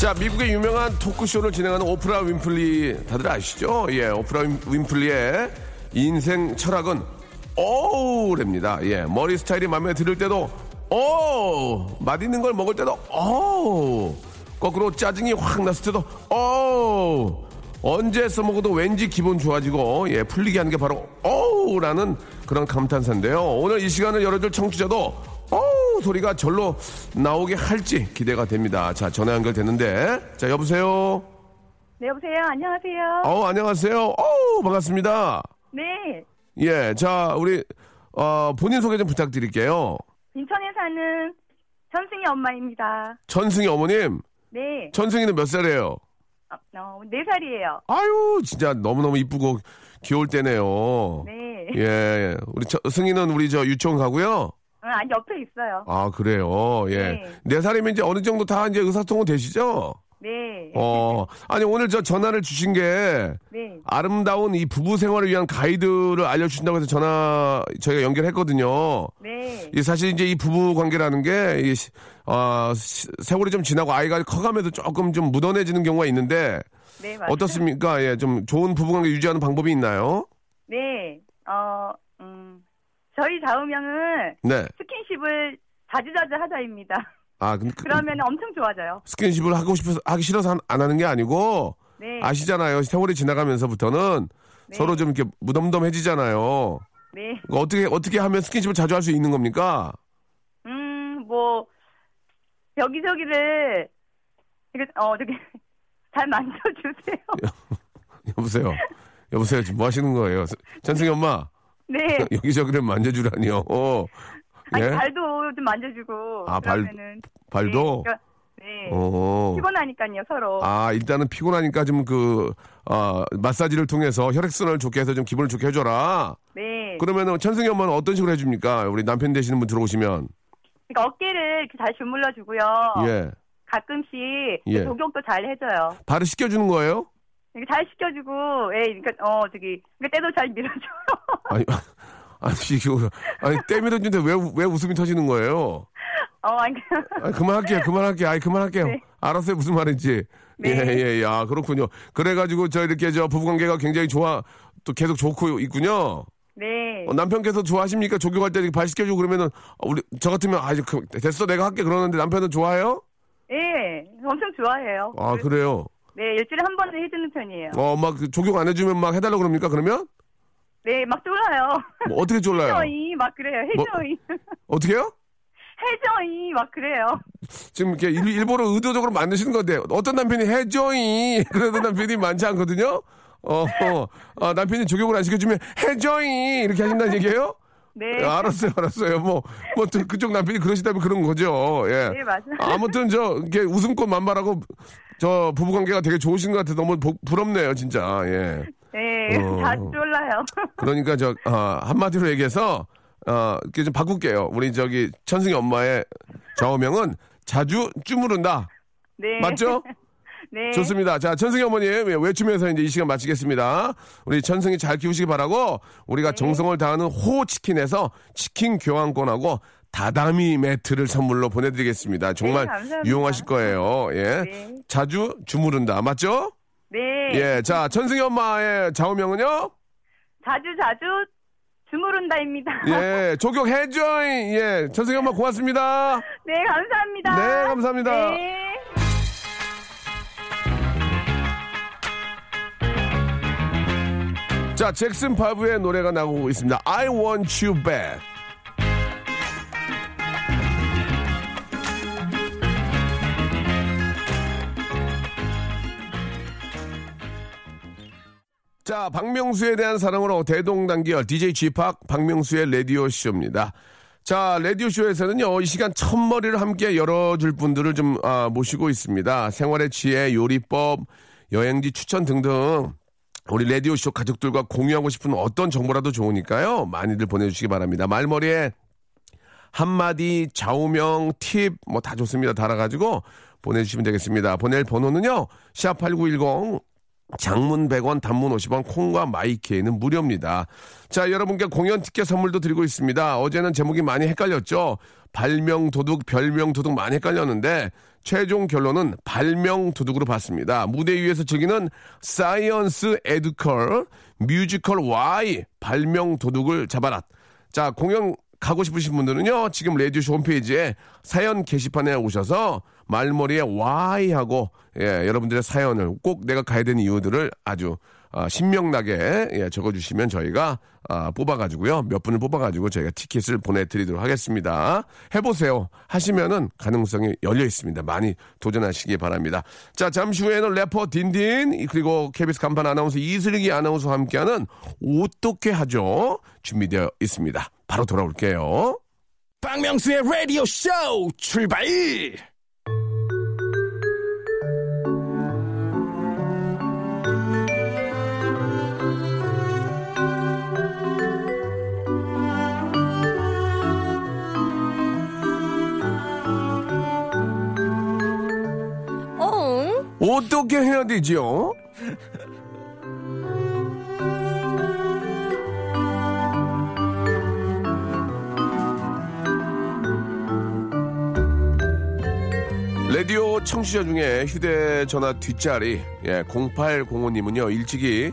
자, 미국의 유명한 토크쇼를 진행하는 오프라 윈플리 다들 아시죠? 예, 오프라 윈- 윈플리의 인생 철학은 오우랍니다. 예, 머리 스타일이 마음에 들을 때도 오, 맛있는 걸 먹을 때도 오, 거꾸로 짜증이 확 났을 때도 오, 언제 써먹어도 왠지 기분 좋아지고 예, 풀리게 하는 게 바로 오우라는 그런 감탄사인데요. 오늘 이 시간을 열어줄 청취자도 어우 소리가 절로 나오게 할지 기대가 됩니다. 자 전화 연결됐는데 자 여보세요. 네, 여보세요. 안녕하세요. 어 안녕하세요. 어우 반갑습니다. 네, 예, 자 우리 어, 본인 소개 좀 부탁드릴게요. 인천에 사는 전승희 엄마입니다. 천승희 어머님, 네, 천승이는 몇 살이에요? 어, 어, 네 살이에요. 아유 진짜 너무 너무 이쁘고 귀여울 때네요. 네, 예, 우리 저, 승희는 우리 저 유치원 가고요. 어, 아니 옆에 있어요. 아 그래요. 예, 네. 네 살이면 이제 어느 정도 다 이제 의사소통 되시죠? 네, 어, 아니 오늘 저 전화를 주신 게 네, 아름다운 이 부부 생활을 위한 가이드를 알려주신다고 해서 전화 저희가 연결했거든요. 네, 이 사실 이제 이 부부 관계라는 게, 이, 시- 어, 시- 세월이 좀 지나고 아이가 커가면서 조금 좀 묻어내지는 경우가 있는데, 네, 맞아요. 어떻습니까? 예, 좀 좋은 부부 관계 유지하는 방법이 있나요? 네, 어, 음, 저희 좌우명은 네. 스킨십을 자주자주 하자입니다. 아, 근데 그- 그러면 엄청 좋아져요. 스킨십을 하고 싶어서, 하기 싫어서 안- 안 하는 게 아니고, 네, 아시잖아요. 세월이 지나가면서부터는 네. 서로 좀 이렇게 무덤덤해지잖아요. 네, 그러니까 어떻게, 어떻게 하면 스킨십을 자주 할 수 있는 겁니까? 음, 뭐 여기저기를 이게 어 저기 잘 만져주세요. 여보세요. 여보세요. 지금 뭐 하시는 거예요? 전승희 엄마. 네, 여기저기를 만져주라니요. 어. 아니 예? 발도 좀 만져주고 아, 발- 발도? 네, 네. 어. 피곤하니까요 서로. 아, 일단은 피곤하니까 좀 그, 아, 마사지를 통해서 혈액순환을 좋게 해서 좀 기분을 좋게 해줘라. 네. 그러면은 천승희 엄마는 어떤 식으로 해줍니까? 우리 남편 되시는 분 들어오시면. 그러니까 어깨를 이렇게 잘 주물러 주고요. 예. 가끔씩 예. 목욕도 잘 해줘요. 발을 씻겨주는 거예요? 잘 시켜주고, 예, 그러니까 어 저기 그러니까 때도 잘 밀어줘요. 아니, 아니, 이거, 아니, 때 밀어준데 왜, 왜 웃음이 터지는 거예요? 어, 아니 그- 아니, 그만할게요, 그만할게요. 아이, 그만할게요. 네. 알았어요, 무슨 말인지. 네. 예, 예, 예. 아, 그렇군요. 그래가지고, 저 이렇게 저 부부관계가 굉장히 좋아, 또 계속 좋고 있군요. 네. 어, 남편께서 좋아하십니까? 조교할 때 이렇게 발 씻겨주고 그러면은, 어, 우리, 저 같으면, 아, 이제 그, 됐어, 내가 할게. 그러는데 남편은 좋아해요? 예, 엄청 좋아해요. 아, 그래요? 네, 일주일에 한 번은 해주는 편이에요. 어, 막, 그 조교 안 해주면 막 해달라고 그럽니까? 그러면? 네, 막 졸라요. 뭐 어떻게 졸라요? 해줘이 막 그래요. 뭐- 해줘이. 어떻게요? 해줘이 막 그래요. 지금 이렇게 일, 일부러 의도적으로 만드시는 건데, 어떤 남편이 해줘이! 그러는 남편이 많지 않거든요? 어, 어, 아, 남편이 조교를 안 시켜주면 해줘이! 이렇게 하신다는 얘기예요? 네. 아, 알았어요, 알았어요. 뭐, 뭐, 또 그쪽 남편이 그러시다면 그런 거죠. 예. 네, 맞아요. 아무튼 저, 이렇게 웃음꽃 만발하고, 저 부부 관계가 되게 좋으신 것 같아서 너무 복- 부럽네요, 진짜. 예. 네, 어. 다 졸라요. 그러니까 저, 아, 한마디로 얘기해서, 어, 이렇게 좀 바꿀게요. 우리 저기, 천승이 엄마의 좌우명은 자주 쭈무른다. 네. 맞죠? 네. 좋습니다. 자, 천승이 어머님 예, 외치면서 이제 이 시간 마치겠습니다. 우리 천승이 잘 키우시기 바라고 우리가 정성을 다하는 호치킨에서 치킨 교환권하고 다다미 매트를 선물로 보내드리겠습니다. 정말 네. 유용하실 거예요. 예. 네. 자주 주무른다. 맞죠? 네. 예. 자, 천승이 엄마의 좌우명은요? 자주 자주 주무른다입니다. 예, 조격 해줘잉. 예, 전승희 엄마 고맙습니다. 네, 감사합니다. 네, 감사합니다. 네. 자, 잭슨 파브의 노래가 나오고 있습니다. I want you back. 자, 박명수에 대한 사랑으로 대동단결 DJ G팍 박명수의 라디오 쇼입니다. 자, 라디오 쇼에서는요, 이 시간 첫머리를 함께 열어줄 분들을 좀 아, 모시고 있습니다. 생활의 지혜, 요리법, 여행지 추천 등등 우리 라디오 쇼 가족들과 공유하고 싶은 어떤 정보라도 좋으니까요. 많이들 보내주시기 바랍니다. 말머리에 한마디, 좌우명, 팁, 뭐 다 좋습니다. 달아가지고 보내주시면 되겠습니다. 보낼 번호는요. 샵8910 장문 100원, 단문 50원, 콩과 마이케이는 무료입니다. 자, 여러분께 공연 티켓 선물도 드리고 있습니다. 어제는 제목이 많이 헷갈렸죠? 발명 도둑, 별명 도둑 많이 헷갈렸는데 최종 결론은 발명 도둑으로 봤습니다. 무대 위에서 즐기는 science educal, 뮤지컬 Why 발명 도둑을 잡아라. 자, 공연 가고 싶으신 분들은요, 지금 레디오쇼 홈페이지에 사연 게시판에 오셔서 말머리에 Why 하고, 예, 여러분들의 사연을 꼭 내가 가야 되는 이유들을 아주 아, 신명나게 예, 적어주시면 저희가 아, 뽑아가지고요 몇 분을 뽑아가지고 저희가 티켓을 보내드리도록 하겠습니다. 해보세요. 하시면은 가능성이 열려 있습니다. 많이 도전하시기 바랍니다. 자 잠시 후에는 래퍼 딘딘 그리고 KBS 간판 아나운서 이슬기 아나운서와 함께하는 어떻게 하죠 준비되어 있습니다. 바로 돌아올게요. 박명수의 라디오 쇼 출발! 어? 어떻게 해야 되죠? 라디오 청취자 중에 휴대전화 뒷자리 예, 0805님은요 일찍이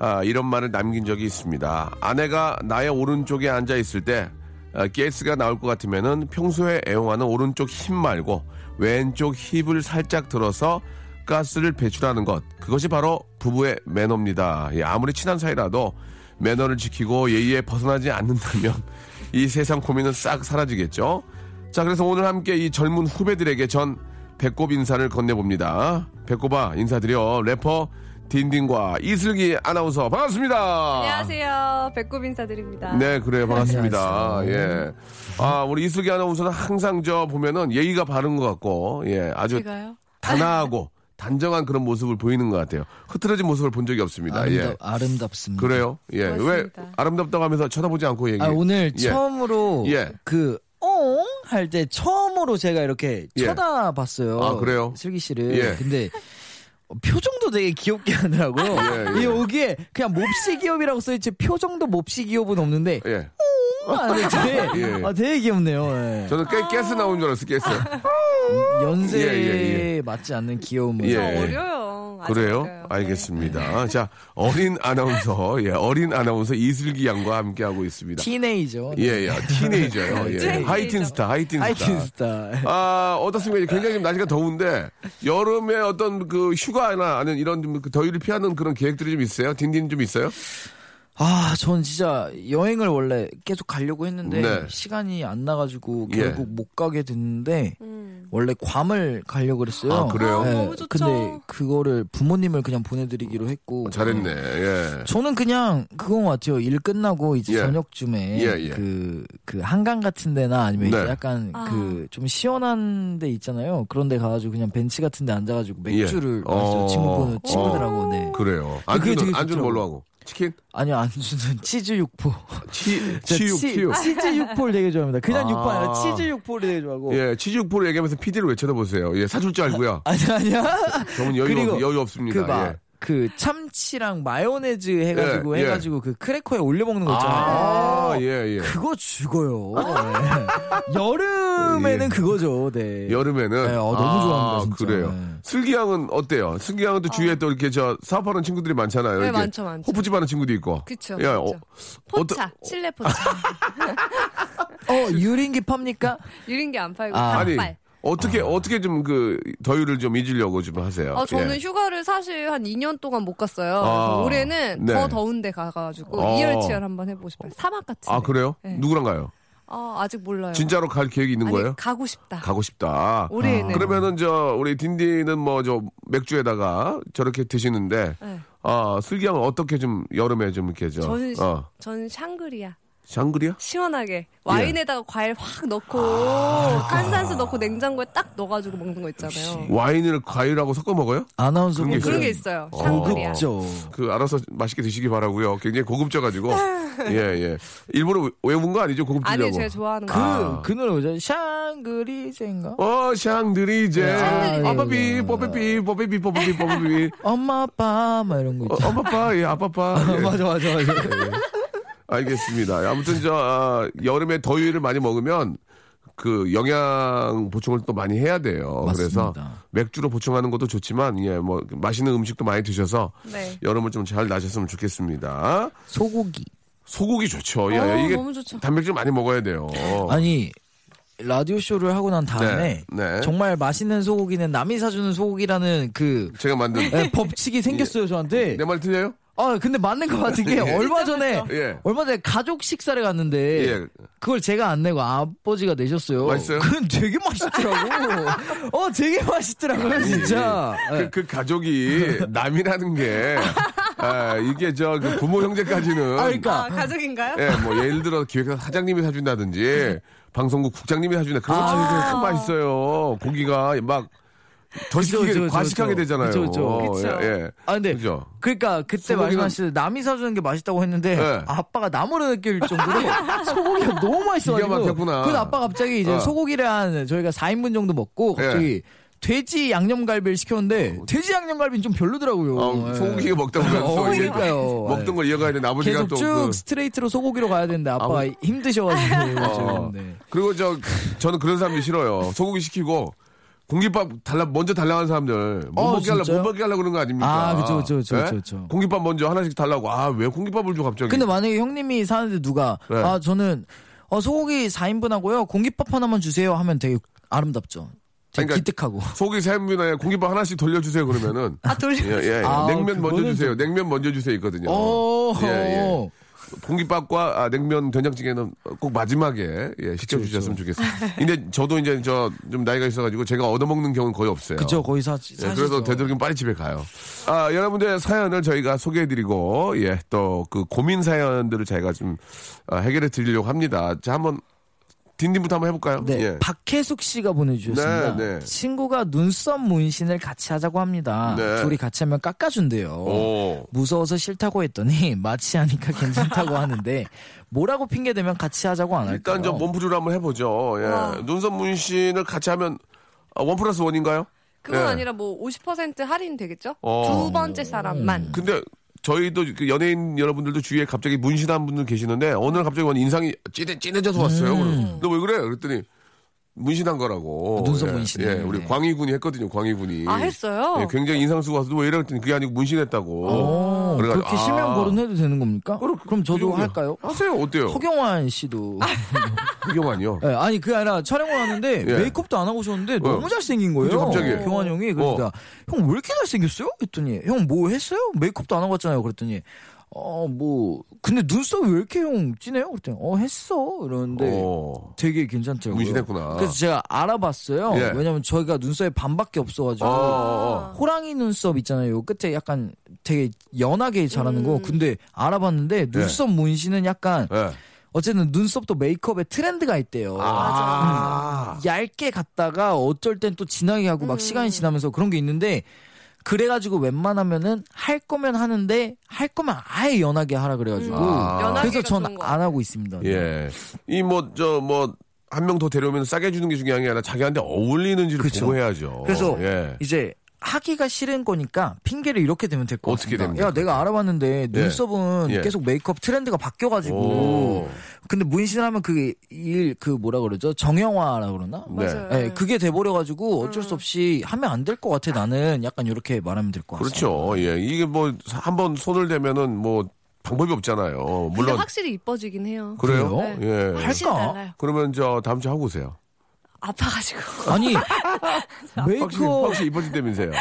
아, 이런 말을 남긴 적이 있습니다. 아내가 나의 오른쪽에 앉아 있을 때 아, 가스가 나올 것 같으면은 평소에 애용하는 오른쪽 힙 말고 왼쪽 힙을 살짝 들어서 가스를 배출하는 것 그것이 바로 부부의 매너입니다. 예, 아무리 친한 사이라도 매너를 지키고 예의에 벗어나지 않는다면 이 세상 고민은 싹 사라지겠죠. 자, 그래서 오늘 함께 이 젊은 후배들에게 전 배꼽 인사를 건네봅니다. 배꼽아 인사드려 래퍼 딘딘과 이슬기 아나운서 반갑습니다. 안녕하세요. 배꼽 인사드립니다. 네, 그래요. 반갑습니다. 예. 아, 우리 이슬기 아나운서는 항상 저 보면은 예의가 바른 것 같고, 예, 아주 제가요? 단아하고 단정한 그런 모습을 보이는 것 같아요. 흐트러진 모습을 본 적이 없습니다. 아름답, 예. 아름답습니다. 그래요? 예. 왜 고맙습니다. 아름답다고 하면서 쳐다보지 않고 얘기해? 아, 오늘 예. 처음으로 예. 그, 어? 할 때 처음으로 제가 이렇게 예. 쳐다봤어요. 아, 그래요? 슬기 씨를. 예. 근데 표정도 되게 귀엽게 하더라고요. 예, 예. 이 여기에 그냥 몹시 귀엽이라고 써있지 표정도 몹시 귀엽은 없는데 예. 아, 네, 되게, 예. 아, 되게 귀엽네요. 예. 저는 깨, 가스 나온 줄 알았어, 가스. 연세에 예, 예, 맞지 않는 귀여움. 예. 저 어려요. 그래요? 어려요. 네. 알겠습니다. 자, 어린 아나운서, 예, 어린 아나운서 이슬기 양과 함께하고 있습니다. teenager. 예, 예, 티네이저요. 예. teenager. 하이틴 스타, 하이틴 스타. 하이틴 스타. 아, 어떻습니까? 굉장히 지금 날씨가 더운데, 여름에 어떤 그 휴가나 아니면 이런 좀그 더위를 피하는 그런 계획들이 좀 있어요? 딘딘 좀 있어요? 아, 전 진짜 여행을 원래 계속 가려고 했는데 네. 시간이 안 나가지고 예. 결국 못 가게 됐는데 음. 원래 괌을 가려고 그랬어요. 아, 그래요? 네, 아, 너무 좋죠. 근데 그거를 부모님을 그냥 보내드리기로 했고. 잘했네, 예. 저는 그냥 그건 것 같아요. 일 끝나고 이제 예. 저녁쯤에 예, 예. 그, 그 한강 같은 데나 아니면 네. 이제 약간 아. 그좀 시원한 데 있잖아요. 그런 데 가가지고 그냥 벤치 같은 데 앉아가지고 맥주를 예. 마시죠. 어. 친구분, 친구들하고. 어. 네. 그래요. 그게 안주는, 되게 안주는. 뭘로 하고? 치킨? 아니요, 안 주는 치즈 육포. 치, 저 치육, 치- 치육. 치즈 육포를 되게 좋아합니다. 그냥 아. 육포 아니라 치즈 육포를 되게 좋아하고. 예, 치즈 육포를 얘기하면서 PD를 왜 쳐다보세요? 예, 사줄 줄 알고요. 아니 아니야. 저는 여유, 그리고 없, 여유 없습니다. 그막 예. 그 참치랑 마요네즈 해가지고 예, 예. 해가지고 그 크래커에 올려 먹는 거 있잖아요. 아, 예, 예. 그거 죽어요. 네. 여름에는 예. 그거죠. 네. 여름에는 네, 어, 너무 좋아합니다, 진짜. 그래요. 네. 슬기양은 어때요? 슬기양은 또 주위에 또 이렇게 저 사업하는 친구들이 많잖아요. 네, 많죠, 많죠. 호프집 하는 친구도 있고. 그쵸, 야, 그쵸. 포차, 실내 포차. 어, 유린기 팝니까? 유린기 안 팔고 아. 아니 닭발. 어떻게 어떻게 좀 그 더위를 좀 잊으려고 좀 하세요. 어, 저는 예. 휴가를 사실 한 2년 동안 못 갔어요. 아, 올해는 네. 더 더운데 가가지고 어. 이열치열 한번 해보고 싶어요. 사막 같은. 아 데. 그래요? 네. 누구랑 가요? 아, 아직 몰라요. 진짜로 갈 계획이 있는 아니, 거예요? 가고 싶다. 가고 싶다. 올해는. 그러면은 저 우리 딘딘은 뭐 저 맥주에다가 저렇게 드시는데 네. 아 슬기양은 어떻게 좀 여름에 좀 이렇게 저 저는 어, 저는 샹그리아. 샹그리아? 시원하게 와인에다가 과일 확 넣고 탄산수 넣고 냉장고에 딱 넣어가지고 먹는 거 있잖아요. 와인을 과일하고 섞어 먹어요? 아나운서 그런 게 그런 게 있어요? 샹그리아. 고급죠. 그 알아서 맛있게 드시기 바라고요. 굉장히 고급져 가지고 예 예. 일부러 외운 거 아니죠 고급지려고. 아니 제가 좋아하는 그, 거. 아. 그 노래 뭐죠? 샹그리제인가? 어 샹드리제. 샹드리제. 아빠비 뽀삐삐 뽀삐삐 뽀삐삐 뽀삐삐. 엄마, 아빠, 막 이런 거 어, 있죠. 엄마빠 예 아빠빠. 예. 맞아, 맞아, 맞아. 알겠습니다. 아무튼 저 아, 여름에 더위를 많이 먹으면 그 영양 보충을 또 많이 해야 돼요. 그래서 맞습니다. 맥주로 보충하는 것도 좋지만 예 뭐 맛있는 음식도 많이 드셔서 네. 여름을 좀 잘 나셨으면 좋겠습니다. 소고기. 소고기 좋죠. 야, 어, 이게 너무 좋죠. 단백질 많이 먹어야 돼요. 아니, 라디오 쇼를 하고 난 다음에 네, 네. 정말 맛있는 소고기는 남이 사주는 소고기라는 그 제가 만든 예, 법칙이 생겼어요, 저한테. 내 말 틀려요? 아, 근데 맞는 것 같은 게 얼마 전에 예. 얼마 전에 가족 식사를 갔는데 예. 그걸 제가 안 내고 아버지가 내셨어요. 맛있어요? 그건 되게 맛있더라고. 어, 되게 맛있더라고요, 진짜. 예. 그, 그 가족이 남이라는 게 아, 이게 저 그 부모 형제까지는 아, 그러니까 아, 가족인가요? 예, 뭐 예를 들어 기획사 사장님이 사준다든지 방송국 국장님이 사준다. 그런 아, 아. 참 맛있어요. 고기가 막 더 그쵸, 시키게 그쵸, 과식하게 그쵸. 되잖아요. 그쵸, 그쵸. 그쵸. 예, 예. 아, 근데 그죠? 그러니까 그때 소고기는- 때 남이 사주는 게 맛있다고 했는데 네. 아빠가 나무를 느낄 정도로 소고기가 너무 맛있어가지고 막혔구나. 그래서 아빠 갑자기 이제 어. 소고기를 한 저희가 4인분 정도 먹고 갑자기 돼지 양념갈비를 시켰는데 돼지 양념갈비는 좀 별로더라고요. 어, 예. 소고기가 먹다 보면 어, 그러니까요. 먹던 예. 걸 이어가야 되는데 아버지가 계속 또쭉 그, 스트레이트로 소고기로 가야 되는데 아빠가 아버- 힘드셔가지고 어. 네. 그리고 저 저는 그런 사람이 싫어요. 소고기 시키고 공깃밥 달라 먼저 달라는 사람들 못 어, 먹게 하려? 못 먹게 하려 그런 거 아닙니까? 아, 그쵸, 예? 그쵸, 그쵸. 공깃밥 먼저 하나씩 달라고 아 왜 공깃밥을 줘 갑자기? 근데 만약에 형님이 사는데 누가 네. 아 저는 어, 소고기 4인분 하고요 공깃밥 하나만 주세요 하면 되게 아름답죠. 되게 그러니까 기특하고. 소고기 세분에 공깃밥 하나씩 돌려주세요 그러면은 아 돌려. 예, 예, 예. 아, 냉면 먼저 주세요. 냉면 먼저 주세요 있거든요. 오, 예, 예. 공깃밥과 아, 냉면 된장찌개는 꼭 마지막에 예, 시켜주셨으면 좋겠습니다. 근데 저도 이제 저 좀 나이가 있어가지고 제가 얻어먹는 경우는 거의 없어요. 그쵸 거의 사. 예. 그래서 되도록이면 빨리 집에 가요. 아, 여러분들의 사연을 저희가 소개해드리고, 예, 또 그 고민 사연들을 저희가 좀 아, 해결해 드리려고 합니다. 자, 한번, 딘딘부터 한번 해볼까요? 네, 예. 박혜숙 씨가 보내주셨습니다. 네, 네. 친구가 눈썹 문신을 같이 하자고 합니다. 네. 둘이 같이 하면 깎아준대요. 오. 무서워서 싫다고 했더니 마치 하니까 괜찮다고 하는데 뭐라고 핑계 대면 같이 하자고 안 할까요? 일단 저 몸푸주를 한번 해보죠. 예. 눈썹 문신을 같이 하면 아, 원 플러스 원인가요? 그건 예. 아니라 뭐 50% 할인 되겠죠? 어. 두 번째 사람만. 근데 저희도 그 연예인 여러분들도 주위에 갑자기 문신한 분들 계시는데 날 갑자기 완 인상이 찐해, 찐해져서 왔어요. 음. 너왜 그래? 그랬더니 문신한 거라고. 눈썹 예, 문신이요? 예, 우리 네. 광희군이 했거든요. 광희군이. 아 했어요? 예, 굉장히 인상 쓰고 와서 왜 이래 그랬더니 그게 아니고 문신했다고. 어, 그래가지고, 그렇게 실명 아. 거론해도 되는 겁니까? 그럼- 그럼 저도 그. 할까요? 하세요. 어때요? 허경환 씨도 허경환이요. 예, 아니 그게 아니라 촬영을 하는데 예. 메이크업도 안 하고 오셨는데 너무 잘생긴 거예요. 그죠, 갑자기. 경환 형이 그래서 어. 내가 형왜 이렇게 잘생겼어요? 했더니 형 뭐 했어요? 메이크업도 안 하고 왔잖아요. 그랬더니 어 뭐 근데 눈썹이 왜 이렇게 형 진해요? 그랬더니 어 했어 이러는데 어. 되게 괜찮더라고요. 문신했구나. 그래서 제가 알아봤어요. 예. 왜냐면 저희가 눈썹이 반밖에 없어가지고 어. 호랑이 눈썹 있잖아요. 요 끝에 약간 되게 연하게 자라는 음. 거. 근데 알아봤는데 눈썹 문신은 약간 예. 어쨌든 눈썹도 메이크업에 트렌드가 있대요. 아. 얇게 갔다가 어쩔 땐 또 진하게 하고 막 음. 시간이 지나면서 그런 게 있는데 그래가지고 웬만하면은 할 거면 하는데 할 거면 아예 연하게 하라 그래가지고 아. 연하게가 그래서 전 안 하고 있습니다. 예. 이 뭐, 저, 뭐, 한 명 더 데려오면 싸게 주는 게 중요한 게 아니라 자기한테 어울리는지를 그쵸. 보고 해야죠. 그래서 예. 이제 하기가 싫은 거니까 핑계를 이렇게 대면 될것 어떻게 같습니다. 됩니까? 야 내가 알아봤는데 예. 눈썹은 예. 계속 메이크업 트렌드가 바뀌어가지고 오. 근데 문신을 하면 그 일 그 뭐라 그러죠? 정형화라 그러나? 네. 맞아요. 예, 그게 돼버려 가지고 어쩔 수 없이 하면 안 될 것 같아 나는 약간 이렇게 말하면 될 것 같아요. 그렇죠. 예. 이게 뭐 한 번 손을 대면은 뭐 방법이 없잖아요. 근데 물론 확실히 이뻐지긴 해요. 그래요? 그래요? 예. 할까? 달라요. 그러면 저 다음 주에 하고 오세요. 아파가지고. 아니 메이크업 확실히 이뻐진다면서요.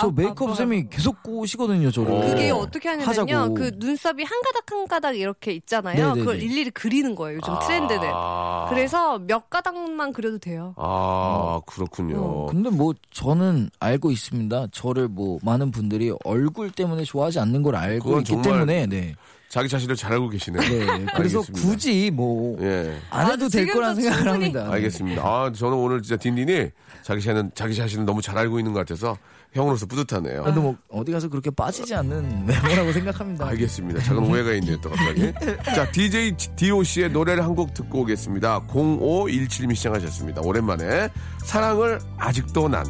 저 메이크업 쌤이 계속 꼬시거든요 저를. 그게 어. 어떻게 하냐면요. 하자고. 그 눈썹이 한 가닥 한 가닥 이렇게 있잖아요. 네네네. 그걸 일일이 그리는 거예요. 요즘 트렌드는. 아. 그래서 몇 가닥만 그려도 돼요. 아, 그렇군요. 어, 근데 뭐 저는 알고 있습니다. 저를 뭐 많은 분들이 얼굴 때문에 좋아하지 않는 걸 알고 있기 정말 때문에 네. 자기 자신을 잘 알고 계시네요. 네. 그래서 알겠습니다. 굳이 뭐안 예. 해도 될 지금도 거란 생각을 합니다. 알겠습니다. 아, 저는 오늘 진짜 딘딘이 자기 자신은 자기 자신을 너무 잘 알고 있는 것 같아서 형으로서 뿌듯하네요. 그래도 뭐 어디 가서 그렇게 빠지지 않는 외모라고 생각합니다. 알겠습니다. 작은 오해가 있네요, 또 갑자기. 자, DJ DOC의 노래를 한 곡 듣고 오겠습니다. 0517님이 시청하셨습니다. 오랜만에. 사랑을 아직도 난.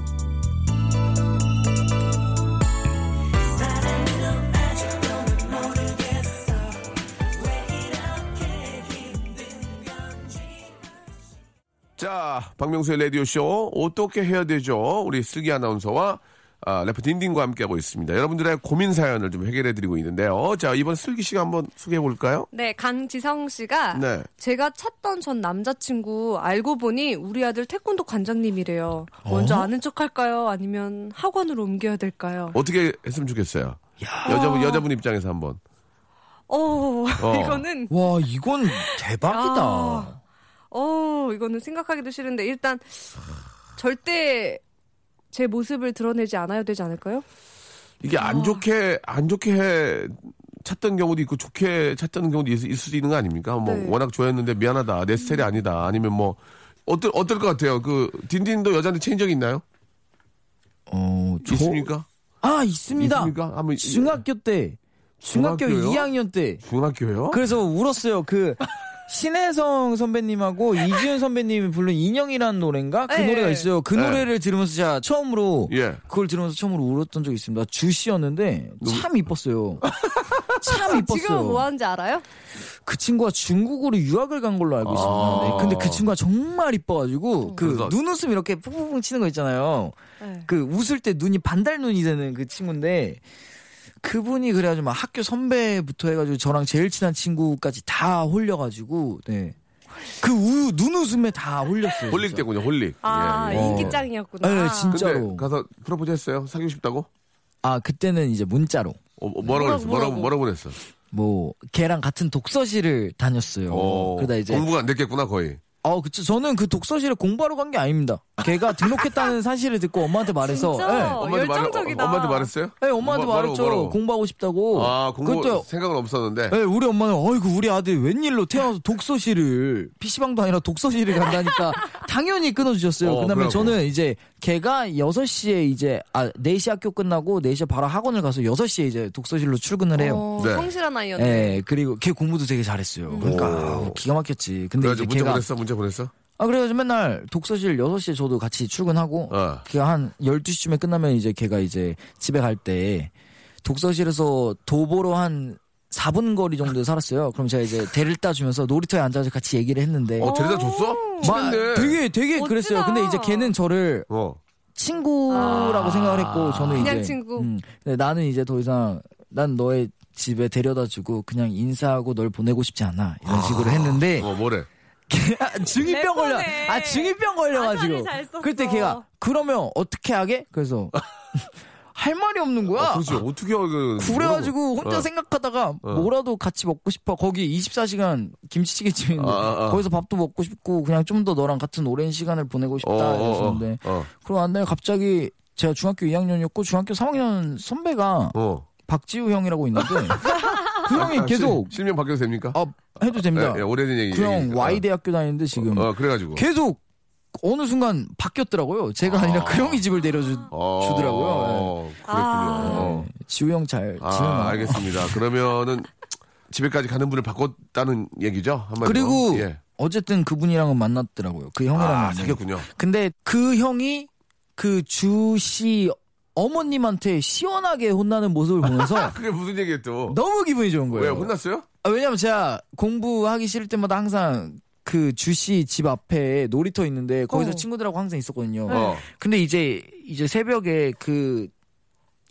자, 박명수의 라디오쇼. 어떻게 해야 되죠? 우리 슬기 아나운서와 아, 래퍼 딘딘과 함께하고 있습니다. 여러분들의 고민 사연을 좀 해결해드리고 있는데요. 자, 이번 슬기 씨가 한번 소개해볼까요? 네, 강지성 씨가 네. 제가 찾던 전 남자친구 알고 보니 우리 아들 태권도 관장님이래요. 먼저 아는 척 할까요? 아니면 학원으로 옮겨야 될까요? 어떻게 했으면 좋겠어요? 여자분, 여자분 입장에서 한번. 어, 어. 이거는 와 이건 대박이다. 아. 어, 이거는 생각하기도 싫은데 일단 절대 제 모습을 드러내지 않아야 되지 않을까요? 이게 안 좋게, 안 좋게 해 찾던 경우도 있고 좋게 찾던 경우도 있, 있을 수 있는 거 아닙니까? 뭐 네. 워낙 좋아했는데 미안하다. 내 스타일이 아니다. 아니면 뭐 어떨 어떨 것 같아요? 그 딘딘도 여자한테 체인 적 있나요? 어, 저- 있습니까? 아 있습니다. 있습니까? 한번 중학교 때 중학교 중학교요? 2학년 때 중학교요? 그래서 울었어요. 그 신혜성 선배님하고 이지은 선배님이 부른 인형이라는 노래인가? 그 네. 노래가 있어요. 그 네. 노래를 들으면서 제가 처음으로 예. 그걸 들으면서 처음으로 울었던 적이 있습니다. 주씨였는데 참 이뻤어요. 참 이뻤어요. 지금 뭐 하는지 알아요? 그 친구가 중국으로 유학을 간 걸로 알고 있습니다. 아. 네, 근데 그 친구가 정말 이뻐가지고 그 그래서- 눈웃음 이렇게 뿡뿡뿡 치는 거 있잖아요. 네. 그 웃을 때 눈이 반달 눈이 되는 그 친구인데 그분이 그래가지고 막 학교 선배부터 해가지고 저랑 제일 친한 친구까지 다 홀려가지고 네. 그 우, 눈웃음에 다 홀렸어요. holic. 때군요, holic. 아, 예, 예. 인기짱이었구나. 네, 근데 진짜. 진짜로. 가서 프로포즈 했어요? 사귀고 싶다고? 아 그때는 이제 문자로 어, 어, 뭐라고 그랬어? 뭐라고, 뭐라고? 뭐라고 그랬어? 뭐 걔랑 같은 독서실을 다녔어요. 어, 그러다 이제 공부가 안 됐겠구나, 거의. 어, 그쵸. 저는 그 독서실에 공부하러 간 게 아닙니다. 걔가 등록했다는 사실을 듣고 엄마한테 말해서. 진짜? 예. 어, 엄마한테 말- 열정적이다. 엄마한테 말했어요? 예, 엄마한테 뭐- 뭐라고, 말했죠. 뭐라고? 공부하고 싶다고. 아, 공부 그때 생각은 없었는데. 예, 우리 엄마는 어이구 우리 아들 웬일로 태어나서 독서실을 PC방도 아니라 독서실을 간다니까 당연히 끊어 주셨어요. 어, 그다음에 그래갖고. 저는 이제 걔가 6시에 이제 아 4시 학교 끝나고 4시에 바로 학원을 가서 6시에 이제 독서실로 출근을 해요. 어, 네. 성실한 아이였네. 예, 그리고 걔 공부도 되게 잘했어요. 그러니까 아우, 기가 막혔지. 근데 이제 문자 걔가 보냈어? 문자 보냈어? 아 그래가지고 맨날 독서실 6시에 저도 같이 출근하고 어. 걔가 한 12시쯤에 끝나면 이제 걔가 이제 집에 갈 때 독서실에서 도보로 한 4분 거리 정도 살았어요. 그럼 제가 이제 대를 따주면서 놀이터에 앉아서 같이 얘기를 했는데 어, 데려다 줬어? 막. 되게 되게 멋지다. 그랬어요. 근데 이제 걔는 저를 어. 친구라고 생각을 했고 저는 그냥 이제 친구. 음, 근데 나는 이제 더 이상 난 너의 집에 데려다주고 그냥 인사하고 널 보내고 싶지 않아 이런 식으로 했는데 어, 뭐래? 중이병 걸려. 래퍼네. 아 중이병 걸려가지고. 가사를 잘 썼어. 그때 걔가 그러면 어떻게 하게? 그래서 할 말이 없는 거야. 아, 그렇지. 어떻게 그. 그래가지고 혼자 어. 생각하다가 어. 뭐라도 같이 먹고 싶어. 거기 24시간 김치찌개집인데 아, 아, 아. 거기서 밥도 먹고 싶고 그냥 좀 더 너랑 같은 오랜 시간을 보내고 싶다 어, 어, 어, 이랬었는데 어. 그러고 왔는데 갑자기 제가 중학교 2학년이었고 중학교 3학년 선배가 어. 박지우 형이라고 있는데 그 형이 아, 계속 실, 실명 바뀌어도 됩니까? 아 해도 됩니다. 예, 예, 오래된 얘기. 그형 얘기니까. Y 대학교 다니는데 지금 어, 그래가지고. 계속 어느 순간 바뀌었더라고요. 제가 아 니라 그 형이 집을 내려주, 어, 주더라고요. 그랬군요. 어. 네. 지우 형잘 지내나. 아, 알겠습니다. 그러면은 집에까지 가는 분을 바꿨다는 얘기죠? 한마디로. 그리고 예. 어쨌든 그분이랑은 만났더라고요. 그 형이랑 아, 사귀었군요. 근데 그 형이 그 주씨 어머님한테 시원하게 혼나는 모습을 보면서 그게 무슨 얘기예요 또? 너무 기분이 좋은 왜 거예요. 혼났어요? 아, 왜냐면 제가 공부하기 싫을 때마다 항상 그 주씨 집 앞에 놀이터 있는데 거기서 어. 친구들하고 항상 있었거든요. 어. 근데 이제 이제 새벽에 그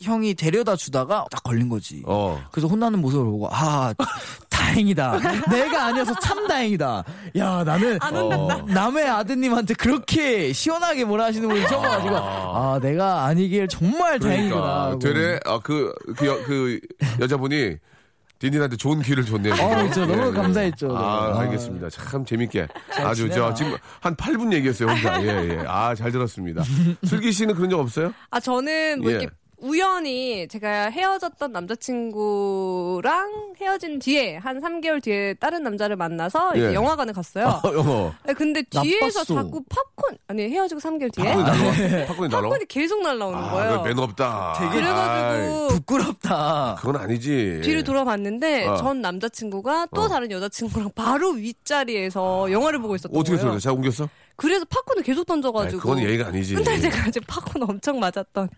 형이 데려다 주다가 딱 걸린 거지. 어. 그래서 혼나는 모습을 보고 아 다행이다. 내가 아니어서 참 다행이다. 야 나는 어, 남의 아드님한테 그렇게 시원하게 뭐라 하시는 분이 처음 봐가지고 아 내가 아니길 정말 다행이구나. 그러니까 되레 아 그그 그, 그 여자분이 딘딘한테 좋은 기회를 줬네요. 어, 저 너무 예, 예. 감사했죠. 아, 네. 알겠습니다. 참 재밌게. 아주 지내나. 저 지금 한 8분 얘기했어요, 혼자. 예, 예. 아, 잘 들었습니다. 슬기 씨는 그런 적 없어요? 아 저는 뭐 예. 이렇게 우연히 제가 헤어졌던 남자친구랑 헤어진 뒤에 한 3개월 뒤에 다른 남자를 만나서 이제 예. 영화관에 갔어요. 어. 네, 근데 뒤에서 나빴어. 자꾸 팝콘 아니 헤어지고 3개월 뒤에 팝콘이 날라와? 팝콘이 날라와? 팝콘이 계속 날라오는 아, 거예요. 그 매너 없다. 그래가지고 부끄럽다. 그건 아니지. 뒤를 돌아봤는데 어. 전 남자친구가 또 어. 다른 여자친구랑 바로 윗자리에서 영화를 보고 있었던 어떻게 거예요. 소리가 잘 옮겼어? 그래서 팝콘을 계속 아니, 던져가지고. 그건 예의가 아니지. 근데 제가 아직 팝콘 엄청 맞았던.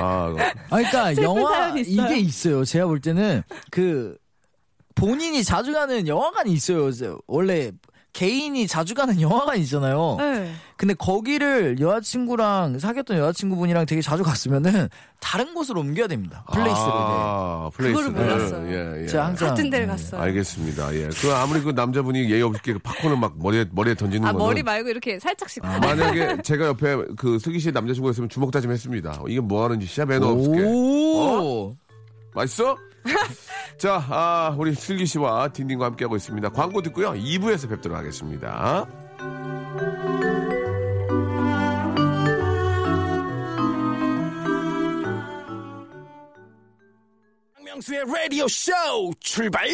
아. 아, 그러니까 영화. 이게 있어요. 제가 볼 때는 그 본인이 자주 가는 영화관이 있어요. 이제 원래 개인이 자주 가는 영화관 있잖아요. 네. 근데 거기를 여자친구랑 사귀었던 여자친구분이랑 되게 자주 갔으면은 다른 곳으로 옮겨야 됩니다. 플레이스를. 아, 플레이스를. 그거를 몰랐어요. 예, 예. 네. 제가 항상 같은 데를 네. 갔어요. 알겠습니다. 예. 그 아무리 그 남자분이 예의 없게 그 팝콘을 막 머리에 머리에 던지는 아, 거는 머리 말고 이렇게 살짝씩. 만약에 제가 옆에 그 슬기 씨의 남자친구가 있으면 주먹 다짐 했습니다. 이게 뭐 하는 짓이야 매너 없게. 오. 맛있어? 자, 아, 우리 슬기 씨와 딘딘과 함께하고 있습니다. 광고 듣고요. 2부에서 뵙도록 하겠습니다. 박명수의 라디오 쇼 출발!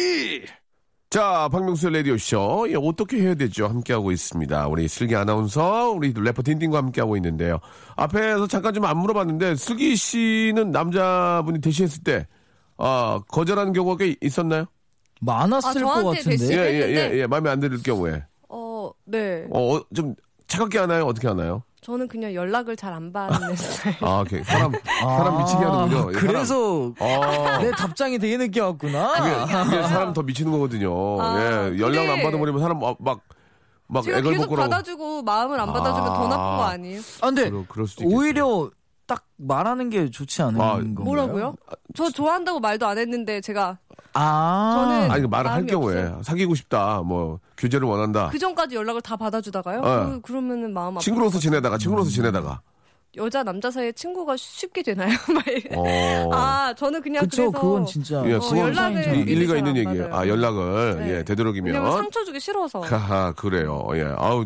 자, 박명수의 라디오 쇼. 예, 어떻게 해야 되죠? 함께하고 있습니다. 우리 슬기 아나운서, 우리 래퍼 딘딘과 함께하고 있는데요. 앞에서 잠깐 좀 안 물어봤는데, 슬기 씨는 남자분이 대시했을 때, 아, 거절하는 경우가 꽤 있었나요? 많았을 아, 것 같은데. 예, 예, 예, 예. 마음에 안 들 경우에. 어, 네. 어, 어, 좀 차갑게 하나요? 어떻게 하나요? 저는 그냥 연락을 잘 안 받는 스타일. 아, 오케이. 사람, 사람 미치게 하는군요. 예, 그래서 사람. 어. 내 답장이 되게 늦게 왔구나. 이게, 이게 사람 더 미치는 거거든요. 아, 예. 연락을 안 받아버리면 사람 막, 막, 막 애걸 계속. 받아주고 마음을 안 받아주면 더 나쁜 거 아니에요? 아, 근데 그럴, 그럴. 오히려 딱 말하는 게 좋지 않은 아, 건가요? 뭐라고요? 저 좋아한다고 말도 안 했는데 제가 아, 저는- 아니, 그 말을 할 경우에 없어요. 사귀고 싶다, 뭐, 교제를 원한다. 그 전까지 연락을 다 받아주다가요? 어. 그, 그러면은 마음. 친구로서 지내다가, 친구로서 지내다가. 여자 남자 사이에 친구가 쉽게 되나요? 어. 아 저는 그냥 그쵸, 그래서 그건 진짜. 예, 어, 그건 연락을 이- 일리가 있는 얘기예요. 아, 연락을, 네. 예, 되도록이면. 상처 주기 싫어서. 하하, 그래요. 예. 아우,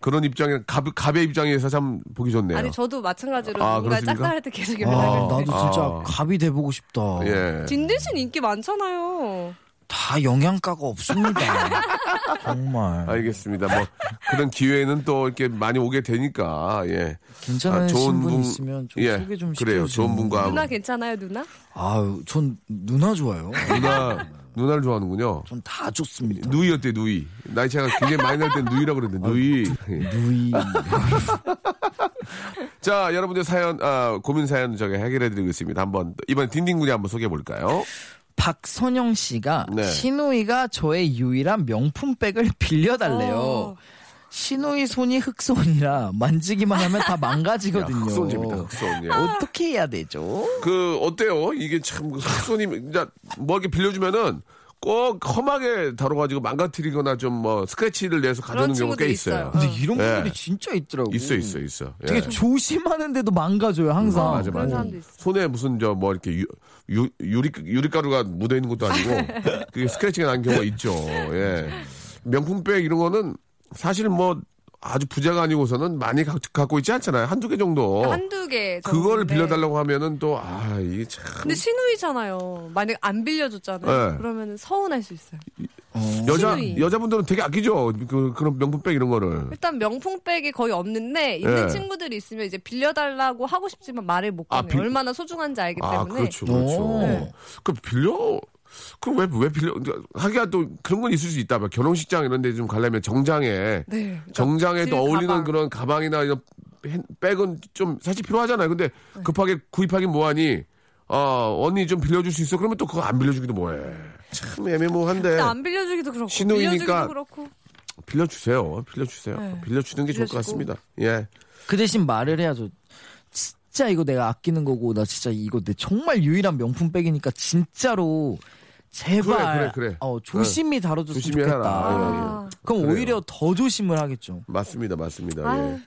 그런 입장에, 갑, 갑의 입장에서 참 보기 좋네요. 아니 저도 마찬가지로 아, 그렇습니까? 짝사할 때 계속 아, 연락을 나도 해. 진짜 아. 갑이 돼보고 싶다. 예. 딘딘 씨는 인기 많잖아요. 다 영양가가 없습니다. 정말. 알겠습니다. 뭐, 그런 기회는 또 이렇게 많이 오게 되니까, 예. 괜찮은 아, 좋은 분 분- 있으면 좀 예, 소개 좀 그래요. 시켜주세요. 좋은 분과 누나 괜찮아요 누나? 아유, 전 누나 좋아요. 누나, 누나를 좋아하는군요. 전 다 좋습니다. 누이 어때, 누이? 나이 차가 굉장히 많이 날 때 누이라고 그러는데, 누이. 예. 누이. 자, 여러분들 사연, 아, 고민 사연 저기 해결해드리고 있습니다. 한번, 이번에 딘딘군이 한번 소개해 볼까요? 박선영 씨가 네. 시누이가 저의 유일한 명품백을 빌려달래요. 어. 시누이 손이 흑손이라 만지기만 하면 다 망가지거든요. 흑손 재밌다, 흑손. 예. 어떻게 해야 되죠? 그, 어때요? 이게 참, 흑손이, 이제 뭐 이렇게 빌려주면은 꼭 험하게 다뤄가지고 망가뜨리거나 좀 뭐 스크래치를 내서 가져오는 경우가 꽤 있어요. 있어요. 근데 이런 예. 분들이 진짜 있더라고. 있어, 있어, 있어. 예. 되게 조심하는데도 망가져요, 항상. 어, 맞아, 맞아. 손에 무슨 저 뭐 이렇게 유, 유, 유리, 유리가루가 묻어 있는 것도 아니고 그게 스크래치가 난 경우가 있죠. 예. 명품백 이런 거는 사실 뭐 아주 부자가 아니고서는 많이 가- 갖고 있지 않잖아요. 한두 개 정도. 한두 개. 그거를 정도인데. 빌려달라고 하면은 또, 아, 이게 참. 근데 시누이잖아요. 만약 안 빌려줬잖아요. 네. 그러면 서운할 수 있어요. 여자, 시누이. 여자분들은 되게 아끼죠. 그, 그런 명품백 이런 거를. 일단 명품백이 거의 없는데 있는 예. 친구들이 있으면 이제 빌려달라고 하고 싶지만 말을 못 아, 꺼내요. 빌- 얼마나 소중한지 알기 아, 때문에. 그렇죠, 그렇죠. 오. 네. 그 빌려, 그럼 왜, 왜 빌려, 하기가 또 그런 건 있을 수 있다. 막 결혼식장 이런 데 좀 가려면 정장에. 네. 그러니까 정장에 또질 어울리는 가방. 그런 가방이나 이런 핸- 백은 좀 사실 필요하잖아요. 근데 네. 급하게 구입하긴 뭐하니, 어, 언니 좀 빌려줄 수 있어? 그러면 또 그거 안 빌려주기도 뭐해. 참 애매모호한데. 안 빌려주기도 그렇고 그렇고 빌려주세요. 빌려주세요. 네. 빌려주는 게 좋을 것 빌려주고. 같습니다. 예. 그 대신 말을 해야죠. 진짜 이거 내가 아끼는 거고 나 진짜 이거 내 정말 유일한 명품 백이니까 진짜로 제발 그래, 그래, 그래. 어, 조심히 다뤄줬으면 조심히 좋겠다. 해라. 예, 예. 아, 그럼 그래요. 오히려 더 조심을 하겠죠. 맞습니다. 맞습니다. 아유, 예.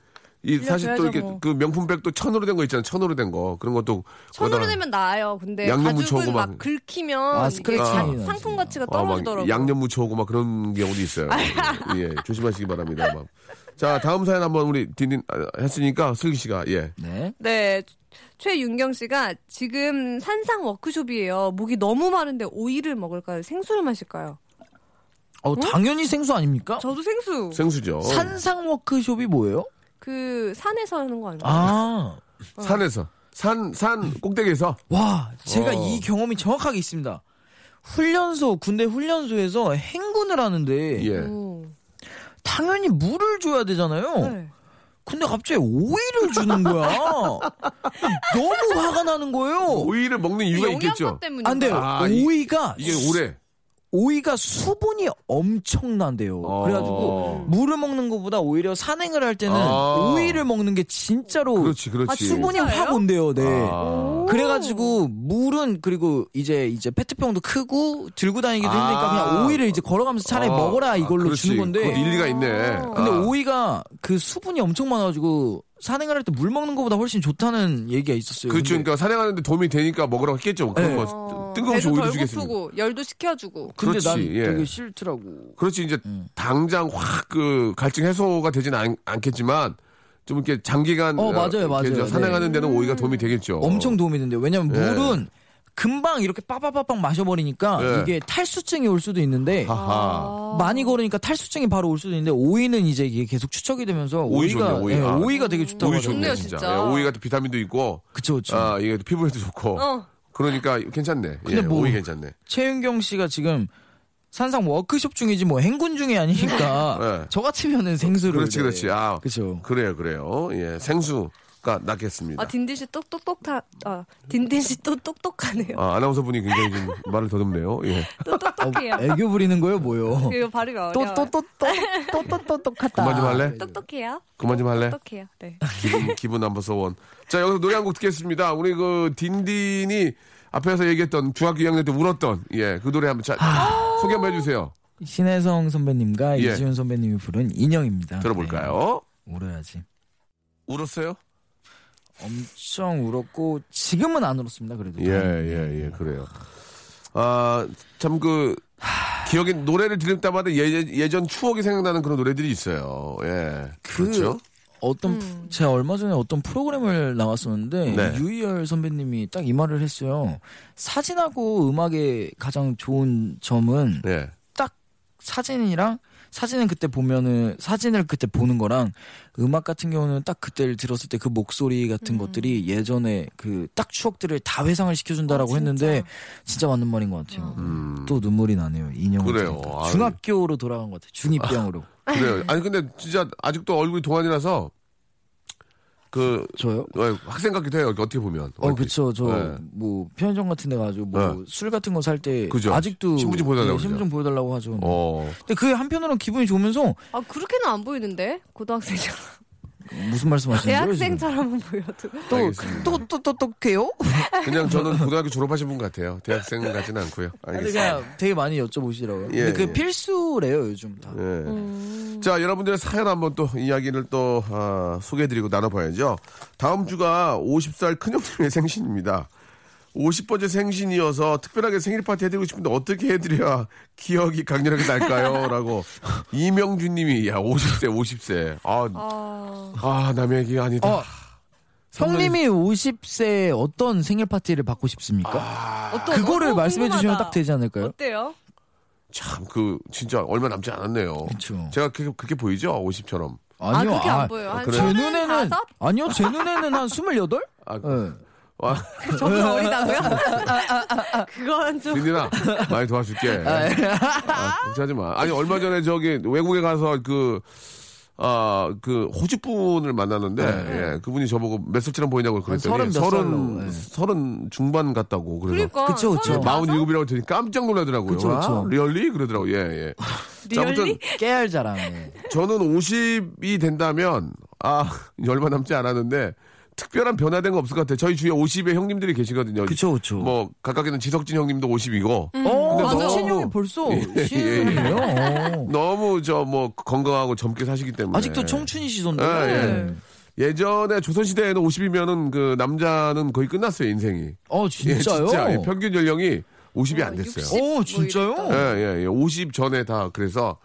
이 사실 또 이게 뭐. 그 명품백도 천으로 된 거 있잖아요. 천으로 된 거. 그런 것도 천으로 되면 나아요. 근데 양념 가죽은 막 막- 긁히면 아, 이게 스크래치 상- 나지. 상품 가치가 어, 막 떨어지더라고요. 양념 묻혀오고 막 그런 경우도 있어요. 예, 조심하시기 바랍니다. 막. 자, 다음 사연 한번 우리 딘딘 아, 했으니까 슬기 씨가 예. 네. 네. 최윤경 씨가 지금 산상 워크숍이에요. 목이 너무 마른데 오이를 먹을까요? 생수를 마실까요? 어, 당연히 생수 아닙니까? 저도 생수. 생수죠. 산상 워크숍이 뭐예요? 그 산에서 하는 거 아닌가요? 아. 산에서 산, 산 꼭대기에서 와, 제가 어. 이 경험이 정확하게 있습니다. 훈련소, 군대 훈련소에서 행군을 하는데 예. 오. 당연히 물을 줘야 되잖아요. 네. 근데 갑자기 오이를 주는 거야. 너무 화가 나는 거예요. 오이를 먹는 이유가 있겠죠. 안 돼요. 아, 이- 오이가 이게 오래. 오이가 수분이 엄청난데요. 어. 그래가지고 물을 먹는 것보다 오히려 산행을 할 때는 아. 오이를 먹는 게 진짜로 그렇지, 그렇지. 아, 수분이? 확 온대요. 네. 아. 그래가지고 물은 그리고 이제 이제 페트병도 크고 들고 다니기도 아. 힘드니까 그냥 오이를 이제 걸어가면서 차라리 어. 먹어라 이걸로 그렇지. 주는 건데. 일리가 있네. 근데 아. 오이가 그 수분이 엄청 많아가지고 산행을 할 때 물 먹는 것보다 훨씬 좋다는 얘기가 있었어요. 그렇죠. 근데- 그러니까 사냥하는데 도움이 되니까 먹으라고 했겠죠. 그런 네. 거 어, 뜬금없이 덜 주겠습니다. 고프고 열도 식혀주고. 근데 그렇지, 난 예. 되게 싫더라고. 그렇지 이제 음. 당장 확 그 갈증 해소가 되지는 않, 않겠지만 좀 이렇게 장기간 어, 맞아요, 맞아요. 저 산행하는 네. 데는 오이가 도움이 되겠죠. 엄청 도움이 된대요. 왜냐면 예. 물은 금방 이렇게 빠바바박 마셔버리니까 예. 이게 탈수증이 올 수도 있는데 하하. 많이 걸으니까 탈수증이 바로 올 수도 있는데 오이는 이제 이게 계속 추척이 되면서 오이 오이가 좋네, 오이. 예, 아. 오이가 되게 좋다고 오이. 좋네 좋네요, 진짜. 진짜. 예, 오이가 또 비타민도 있고 그쵸 그쵸. 아 이게 또 피부에도 좋고 어. 그러니까 괜찮네. 근데 예, 뭐- 오이 괜찮네. 최윤경 씨가 지금 산상 워크숍 중이지 뭐 행군 중이 아니니까 예. 저 같으면은 생수를 그렇지 네. 그렇지. 아 그쵸. 그래요 그래요. 예 생수 가 낫겠습니다. 아, 딘딘 씨 똑똑똑하, 아, 딘딘 씨또 똑똑하네요. 아, 아나운서 분이 굉장히 좀 말을 더듬네요. 예. 또 똑똑해요. 애교 부리는 거예요 뭐요? 이거 발음이 어려워요. 또또또또또또 똑같다. 그만 좀 할래? 똑똑해요. 그만 좀 할래? 똑똑해요. 네. 기분 기분 안 무서원. 자 여기서 노래 한 곡 듣겠습니다. 우리 그 딘딘이 앞에서 얘기했던 중학교 2학년 때 울었던 예 그 노래 한번 자, 소개 한번 해주세요. 신혜성 선배님과 예. 이지훈 선배님이 부른 인형입니다. 들어볼까요? 네, 울어야지. 울었어요? 엄청 울었고 지금은 안 울었습니다. 그래도. 예, 예, 예, 그래요. 아, 참 그, 기억에, 노래를 들을 때마다 예, 예전 추억이 생각나는 그런 노래들이 있어요. 예. 그 그렇죠? 어떤 제가 얼마 전에 어떤 프로그램을 나왔었는데 네. 유희열 선배님이 딱 이 말을 했어요. 사진하고 음악의 가장 좋은 점은 예. 딱 사진이랑 사진은 그때 보면은 사진을 그때 보는 거랑 음악 같은 경우는 딱 그때를 들었을 때 그 목소리 같은 것들이 예전에 그 딱 추억들을 다 회상을 시켜준다라고 아, 했는데 진짜 맞는 말인 것 같아요. 또 눈물이 나네요. 인형 음. 그래요. 중학교로 돌아간 것 같아요. 중이병으로. 그래요. 아니, 근데 진짜 아직도 얼굴이 동안이라서, 그, 저요? 어, 학생 같기도 해요. 어떻게 보면. 어, 얼핏. 그쵸. 저, 네. 뭐, 편의점 같은 데 가지고, 뭐, 네. 술 같은 거 살 때. 그죠. 아직도. 신분증 보여달라고 네, 신분증 보여달라고 하죠. 어. 근데 그게 한편으로는 기분이 좋으면서, 아, 그렇게는 안 보이는데? 고등학생처럼. 무슨 말씀 하시는 거예요? 지금? 대학생처럼은 보여도. 또, 알겠습니다. 또, 또, 또, 또, 게요? 그냥 저는 고등학교 졸업하신 분 같아요. 대학생 같지는 않고요. 아니, 알겠습니다. 그냥 되게 많이 여쭤보시더라고요. 예, 근데 그 예. 필수래요, 요즘 다. 예. 자, 여러분들의 사연 한번 또 이야기를 또 아, 소개해드리고 나눠봐야죠. 다음 주가 50살 큰형님의 생신입니다. 50번째 생신이어서 특별하게 생일 파티 해드리고 싶은데 어떻게 해드려야 기억이 강렬하게 날까요? 라고 이명준 님이 야 50세 50세 아, 아, 아 남의 얘기 아니다. 어, 형님이 50세 어떤 생일 파티를 받고 싶습니까? 아, 어떤, 그거를 어, 말씀해 주시면. 딱 되지 않을까요? 어때요? 참 그 진짜 얼마 남지 않았네요. 그쵸. 제가 그렇게, 그렇게 보이죠? 50처럼. 아, 그렇게 안 보여요. 한 그래요? 제 눈에는? 아니요, 제 눈에는 한 28? 아, 네. 와, 저보다 어리다고요? 그건 좀. 딘디나 많이 도와줄게. 아, 걱정하지 마. 아니 얼마 전에 저기 외국에 가서 그 아, 그, 호주 분을 만났는데, 예, 그분이 저보고 몇 살처럼 보이냐고 그랬더니, 네. 서른 몇 서른, 예. 서른 중반 같다고. 그래서. 그러니까 그쵸, 그쵸. 47이라고 들으니 깜짝 놀라더라고요. 그쵸, 그쵸. 아, 리얼리? 그러더라고요. 예, 예. 자, 아무튼 리얼리? 깨알 자랑. 예. 저는 50이 된다면, 아, 얼마 남지 않았는데, 특별한 변화된 거 없을 것 같아요. 저희 주위에 50의 형님들이 계시거든요. 그쵸, 그쵸. 뭐, 각각에는 지석진 형님도 50이고, 어, 근데 맞아. 너무- 신형이 벌써 예, 예, 신형이에요. 어. 너무 저 뭐 건강하고 젊게 사시기 때문에. 아직도 청춘이시던데. 예, 예. 예전에 조선시대에는 50이면은 그 남자는 거의 끝났어요, 인생이. 어, 예, 진짜요? 진짜. 예, 평균 연령이 50이 안 됐어요. 60? 어, 진짜요? 뭐 예. 예, 예. 50 전에 다 그래서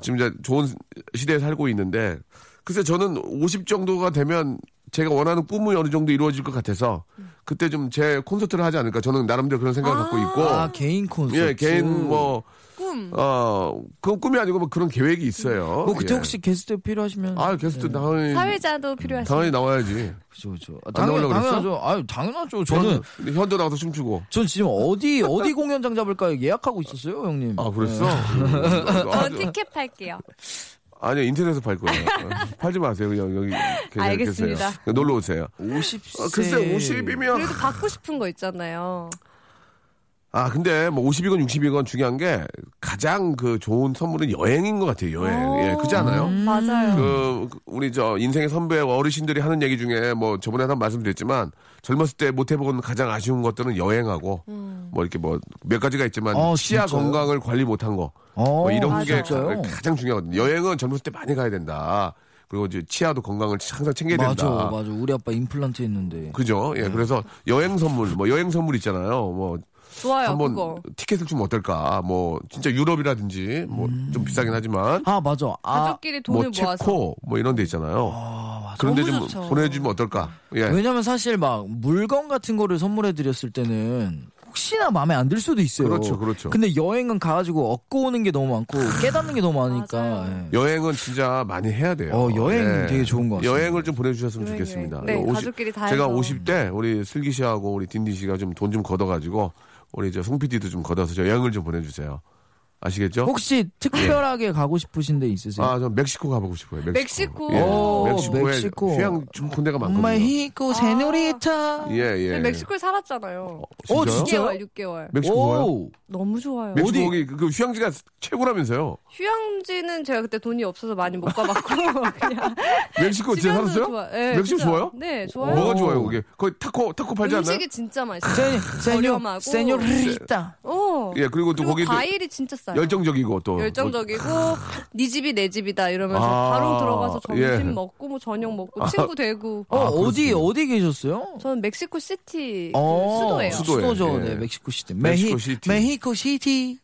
지금 이제 좋은 시대에 살고 있는데 글쎄 저는 50 정도가 되면 제가 원하는 꿈이 어느 정도 이루어질 것 같아서 그때 좀 제 콘서트를 하지 않을까 저는 나름대로 그런 생각을 갖고 있고 아, 개인 콘서트. 예, 개인 뭐 꿈. 어, 그건 꿈이 아니고 뭐 그런 계획이 있어요. 뭐 그때 예. 혹시 게스트 필요하시면 아, 게스트 당연히 사회자도 필요하시죠. 당연히 나와야지. 그죠 그죠. 안 당연 나오려고 그랬어? 당연하죠. 아유 당연하죠. 저는 근데 현도 나와서 춤추고. 전 지금 어디 어디 공연장 잡을까 예약하고 있었어요, 형님. 아, 그랬어? 네. 저 티켓 팔게요. 아니요, 인터넷에서 팔 거예요. 어, 팔지 마세요. 그냥 여기 그냥 알겠습니다. 계세요. 놀러 오세요. 50세. 아, 글쎄, 50이면. 그래도 받고 싶은 거 있잖아요. 아, 근데 뭐 50이건 60이건 중요한 게 가장 그 좋은 선물은 여행인 것 같아요, 여행. 예, 그렇지 않아요? 음. 맞아요. 그, 우리 저 인생의 선배 어르신들이 하는 얘기 중에 뭐 저번에 한 말씀드렸지만 젊었을 때 못 해본 가장 아쉬운 것들은 여행하고 음. 뭐 이렇게 뭐 몇 가지가 있지만 어, 치아 진짜요? 건강을 관리 못한 거. 어, 뭐 이런 게 진짜요? 가장 중요하거든요. 여행은 젊었을 때 많이 가야 된다. 그리고 이제 치아도 건강을 항상 챙겨야 맞아, 된다. 맞아. 우리 아빠 임플란트 했는데. 그죠? 예, 그래서 여행 선물, 뭐 여행 선물 있잖아요. 뭐 좋아요, 한번 그거. 티켓을 주면 어떨까? 뭐 진짜 유럽이라든지 뭐좀 비싸긴 하지만 아, 맞아. 아, 가족끼리 돈을 뭐 모아서. 체코 뭐 이런 데 있잖아요. 그런데 너무 좀 좋죠. 보내주면 어떨까? 예. 왜냐면 사실 막 물건 같은 거를 선물해 드렸을 때는 혹시나 마음에 안 들 수도 있어요. 그렇죠, 그렇죠. 근데 여행은 가가지고 얻고 오는 게 너무 많고 깨닫는 게 너무 많으니까. 예. 여행은 진짜 많이 해야 돼요. 어, 여행 예. 되게 좋은 것 같습니다. 여행을 좀 보내주셨으면 여행, 좋겠습니다. 여행. 네, 오십- 가족끼리 다 제가 해서. 50대 우리 슬기 씨하고 우리 딘디 씨가 좀 돈좀 걷어가지고 우리 저송 PD도 좀 걷어서 저 여행을 좀 보내주세요. 아시겠죠? 혹시 특별하게 가고 싶으신 데 있으세요? 아, 저 멕시코 가보고 싶어요. 멕시코. 예. 오, 멕시코에 멕시코. 휴양 좋은 군대가 많거든요. 메히코 세뇨리타. 예, 예. 네, 멕시코에 살았잖아요. 어, 진짜요? 진짜요? 6개월, 6개월. 멕시코 좋아요? 오. 너무 좋아요. 멕시코 어디? 거기 그, 그 휴양지가 최고라면서요? 휴양지는 제가 그때 돈이 없어서 많이 못 가봤고 그냥 멕시코 진짜 주변도 살았어요? 좋아- 네, 멕시코 진짜. 좋아요? 네, 좋아요. 뭐가 좋아요, 거기? 거기 타코, 타코 팔지 않나요? 음식이 진짜 맛있어요. 세뇨, 세뇨, 저렴하고. 세뇨리타. 어. 예, 그리고 또 그리고 거기도 과일이 진짜 싸요. 열정적이고 또. 열정적이고 네 집이 내 집이다 이러면서 아, 바로 들어가서 점심 예. 먹고 뭐 저녁 먹고 친구 되고. 어, 아, 어디. 어디 계셨어요? 저는 멕시코 시티 그 어, 수도예요. 수도. 수도죠. 예. 네, 멕시코 시티. 멕시코 시티. 메히코 시티.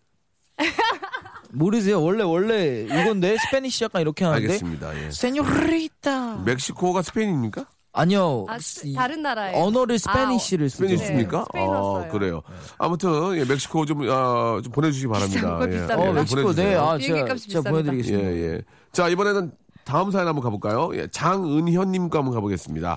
모르세요? 원래, 원래 이건데, Spanish 약간 이렇게 하는데. 알겠습니다. 예. señorita. 멕시코가 스페인입니까? 아니요. 아, 스- 이- 다른 나라예요. 언어를 Spanish를 쓰죠. 스페인이 네, 있습니까? 스페인어 아. 그래요. 아무튼 예, 멕시코 좀, 아, 좀 보내주시기 바랍니다. 거, 예. 비싼 어, 거. 멕시코, 네. 아, 비행기 제가, 값이 제가. 보내드리겠습니다. 예, 예. 자, 이번에는 다음 사연 한번 가볼까요? 예, 장은현님과 한번 가보겠습니다.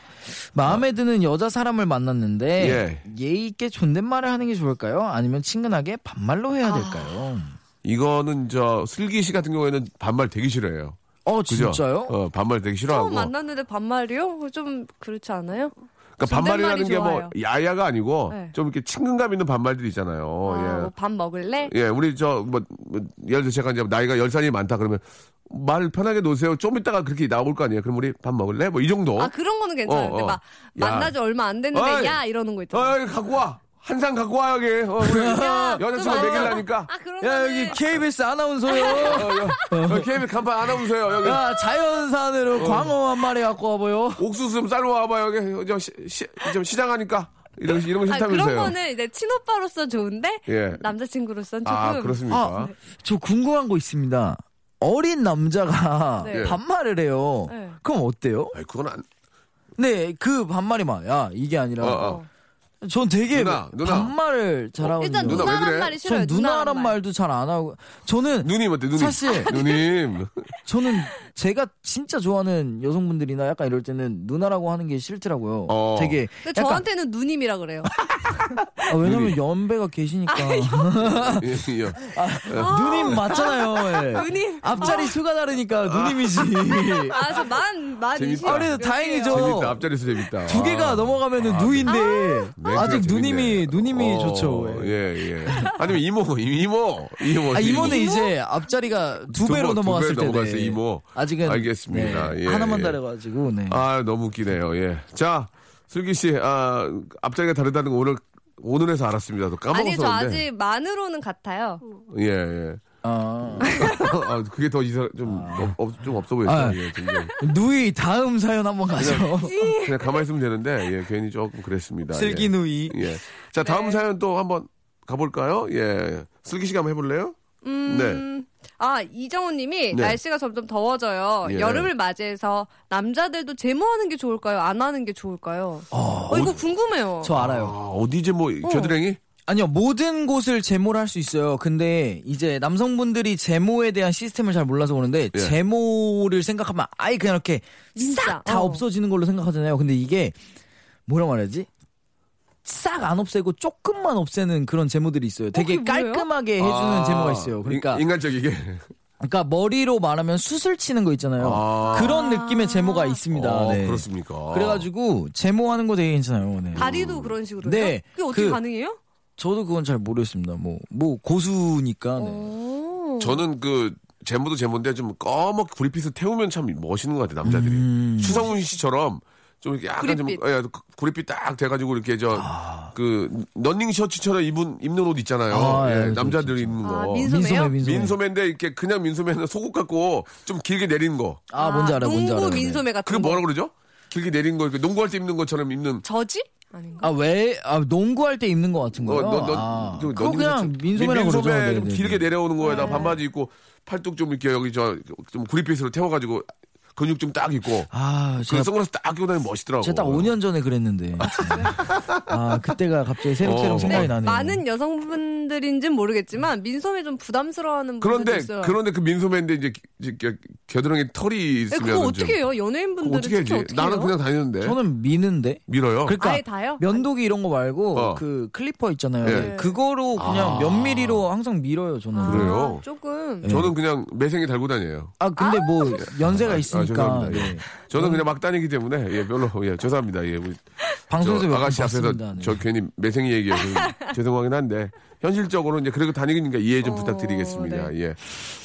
마음에 드는 여자 사람을 만났는데 예. 예의 있게 존댓말을 하는 게 좋을까요? 아니면 친근하게 반말로 해야 될까요? 이거는 저 슬기 씨 같은 경우에는 반말 되게 싫어해요. 어 그죠? 진짜요? 어, 반말 되게 싫어하고. 처음 만났는데 반말이요? 좀 그렇지 않아요? 그러니까 반말이라는 존댓말이 게뭐 좋아요. 야야가 아니고 네. 좀 이렇게 친근감 있는 반말들이 있잖아요. 아, 예. 뭐밥 먹을래? 예, 우리 저, 뭐, 뭐, 예를 들어 제가 이제 나이가 10살이 많다 그러면 말 편하게 놓으세요. 좀 이따가 그렇게 나올 거 아니에요. 그럼 우리 밥 먹을래? 뭐 이 정도. 아 그런 거는 괜찮은데 어, 어. 막 야. 만나지 얼마 안 됐는데 어이. 야 이러는 거 어, 있잖아. 여기 갖고 와. 한상 갖고 와, 여기. 어, 우리 여자친구 좀 먹일라니까. 아 야 여기 KBS 아나운서요. 어, 여, KBS 간판 아나운서요. 여기. 야 자연산으로 어. 광어 한 마리 갖고 와봐요. 옥수수 좀 쌀로 와봐, 여기. 저 시, 시, 좀 시장하니까. 이런, 이런 거 아, 싫다면서요. 그런 거는 이제 친오빠로서 좋은데 예. 남자친구로서는 조금 아, 그렇습니까? 아, 저 궁금한 거 있습니다. 어린 남자가 네. 반말을 해요. 네. 그럼 어때요? 아이, 그건 안. 네, 그 반말이 막, 야, 이게 아니라, 어, 어. 전 되게 누나, 누나. 반말을 잘하거든요. 일단 누나 왜 누나란 그래? 말이 싫어요. 전 누나란 말. 말도 잘 안 하고 저는 누님 어때, 누님? 사실 누님. 저는 제가 진짜 좋아하는 여성분들이나 약간 이럴 때는 누나라고 하는 게 싫더라고요. 어. 되게 근데 약간 저한테는 누님이라 그래요. 아, 왜냐면 연배가 계시니까 예, 예. 누님 맞잖아요. 예. 누님. 앞자리 수가 다르니까 누님이지. 아, 저만만 재밌다. 아, 그래도 다행이죠. 재밌다, 앞자리에서 재밌다. 두 개가 아. 넘어가면은 아, 누인데 멘 아직 재밌네. 누님이 누님이 어, 좋죠. 예. 예, 예. 아니면 이모, 이모, 이모. 아 이모는 이제 앞자리가 두두 배로 두 넘어갔을 배때 넘어갔어요, 이모. 아직은 알겠습니다. 네, 예, 하나만 예. 달아가지고 네. 아, 너무 웃기네요. 예. 자, 슬기 씨, 아, 앞자리가 다르다는 거 오늘, 오늘 해서 알았습니다. 또 까먹어서. 아니, 저. 아직 만으로는 같아요. 예, 예. 아, 아, 그게 더 이상, 좀, 없, 없- 좀 없어 보였어요. 아. 예. 누이 다음 사연 한번 가죠. 그냥 가만히 있으면 되는데, 예, 괜히 조금 그랬습니다. 슬기 예. 누이. 예. 자, 다음 네. 사연 또 한번 가볼까요? 예. 슬기 씨가 한번 해볼래요? 음. 아, 이정우 님이 네. 날씨가 점점 더워져요. 예. 여름을 맞이해서 남자들도 제모하는 게 좋을까요? 안 하는 게 좋을까요? 어, 이거 궁금해요. 저 알아요. 아, 어디 이제 뭐, 겨드랑이? 아니요, 모든 곳을 제모를 할 수 있어요. 근데 이제 남성분들이 제모에 대한 시스템을 잘 몰라서 그러는데 예. 제모를 생각하면 아예 그냥 이렇게. 싹 다 어. 없어지는 걸로 생각하잖아요. 근데 이게 뭐라 말해야지? 싹 안 없애고 조금만 없애는 그런 제모들이 있어요. 되게 그게 뭐예요? 깔끔하게 해주는 아, 제모가 있어요. 그러니까 인, 인간적이게. 그러니까 머리로 말하면 수술 치는 거 있잖아요. 아. 그런 느낌의 제모가 있습니다. 어, 네. 그렇습니까? 그래가지고 제모하는 거 되게 괜찮아요. 네. 다리도 그런 식으로요? 네. 그게 어떻게 그- 가능해요? 저도 그건 잘 모르겠습니다. 뭐 뭐 고수니까. 네. 오. 저는 그, 제모도 제모인데 좀 검은 구릿빛을 태우면 참 멋있는 것 같아요, 남자들이. 음. 추성훈 씨처럼 좀 이렇게 약간 구릿빛. 좀, 예, 구릿빛 딱 돼가지고 이렇게 저, 그, 런닝 셔츠처럼 입은, 입는 옷 있잖아요. 아, 예, 예, 그렇죠, 남자들 그렇죠. 입는 거. 아, 민소매요? 민소매. 민소매 인데 이렇게 그냥 민소매는 속옷 같고 좀 길게 내리는 거. 아, 뭔지 알아, 뭔지 알아. 농구 민소매 같은 그게 거. 뭐라 그러죠? 길게 내린 거, 이렇게 농구할 때 입는 것처럼 입는. 저지? 아닌가? 아, 왜? 아, 농구할 때 입는 것 같은 거요? 어, 너, 너, 아, 저 그거 그냥. 민소매라고 민소매 그러죠. 좀 네네네. 길게 내려오는 거에다 네. 반바지 입고 팔뚝 좀 이렇게 여기 저 좀 구릿빛으로 태워가지고 근육 좀 딱 있고 아, 그 제가, 선글라스 딱 끼고 다니면 멋있더라고. 제가 딱 5년 전에 그랬는데. 아, 그때가 갑자기 새록새록 어. 생각이 네, 나네요. 많은 여성분들인지는 모르겠지만 민소매 좀 부담스러워하는 분들도 그런데 있어요. 그런데 그 민소매인데 이제, 이제 겨- 겨드랑이 털이 네, 있으면 그거 어떻게 해요? 연예인분들은 어떻게? 어떻게 나는 해요? 그냥 다니는데 저는 미는데? 밀어요. 그러니까 아예 다요? 면도기 이런 거 말고 어. 그 클리퍼 있잖아요. 예. 그거로 그냥 아. 몇 미리로 항상 밀어요, 저는. 아, 그래요? 조금. 네. 저는 그냥 매생이 달고 다녀요. 아, 근데 뭐 연세가 아, 있으니까. 죄송합니다. 예. 네. 저는 그냥 막 다니기 때문에 예, 별로 예, 죄송합니다. 예, 우리 방송에서 저 몇번 아가씨 앞에서. 네. 저 괜히 매생이 얘기해서 죄송하긴 한데 현실적으로 이제 그래도 다니니까 이해 좀 어, 부탁드리겠습니다. 예.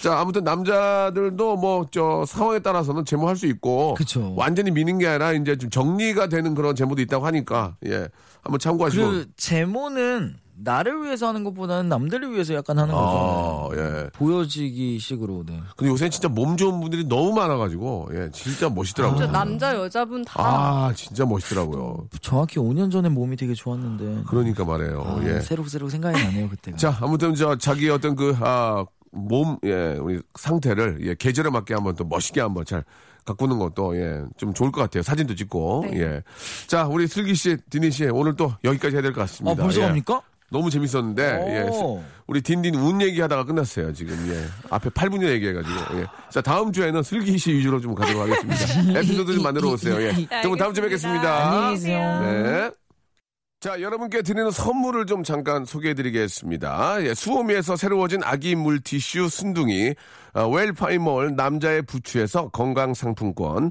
자 아무튼 남자들도 뭐 저 상황에 따라서는 제모할 수 있고 그쵸. 완전히 미는 게 아니라 이제 좀 정리가 되는 그런 제모도 있다고 하니까 예 한번 참고하시고. 그 제모는 나를 위해서 하는 것보다는 남들을 위해서 약간 하는 거죠. 아, 예. 보여지기 식으로. 네. 근데 요새 진짜 몸 좋은 분들이 너무 많아가지고 예 진짜 멋있더라고요. 진짜 남자 여자분 다 아 진짜 멋있더라고요. 정확히 5년 전에 몸이 되게 좋았는데. 그러니까 말해요. 아, 예. 새록새록 생각이 나네요 그때가. 자, 아무튼 저 자기 어떤 그, 아, 몸, 예, 우리 상태를, 예, 계절에 맞게 한번 또 멋있게 한번 잘 가꾸는 것도, 예, 좀 좋을 것 같아요. 사진도 찍고, 네. 예. 자, 우리 슬기 씨, 디니 씨, 오늘 또 여기까지 해야 될것아 같습니다. 벌써 예. 갑니까? 너무 재밌었는데, 예. 오. 우리 딘딘 운 얘기하다가 끝났어요, 지금, 예. 앞에 8분 얘기해가지고, 예. 자, 다음 주에는 슬기 씨 위주로 좀 가도록 하겠습니다. 에피소드 좀 만들어 오세요, 예. 그럼 다음 주에 뵙겠습니다. 안녕히 계세요. 네. 자, 여러분께 드리는 선물을 좀 잠깐 소개해 드리겠습니다. 예, 수오미에서 새로워진 아기 물티슈 순둥이, 어, 웰파이몰 남자의 부추에서 건강상품권,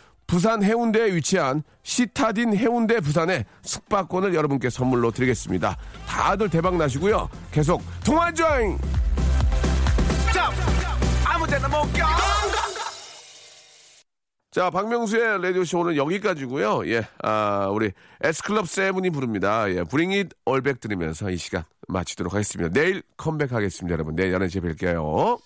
부산 해운대에 위치한 시타딘 해운대 부산의 숙박권을 여러분께 선물로 드리겠습니다. 다들 대박 나시고요. 계속 통화 조잉! 자, 박명수의 라디오쇼는 여기까지고요 예, 아, 우리 S클럽 세븐이 부릅니다. 예, Bring It All Back 들으면서 이 시간 마치도록 하겠습니다. 내일 컴백하겠습니다, 여러분. 내일 11시에 뵐게요.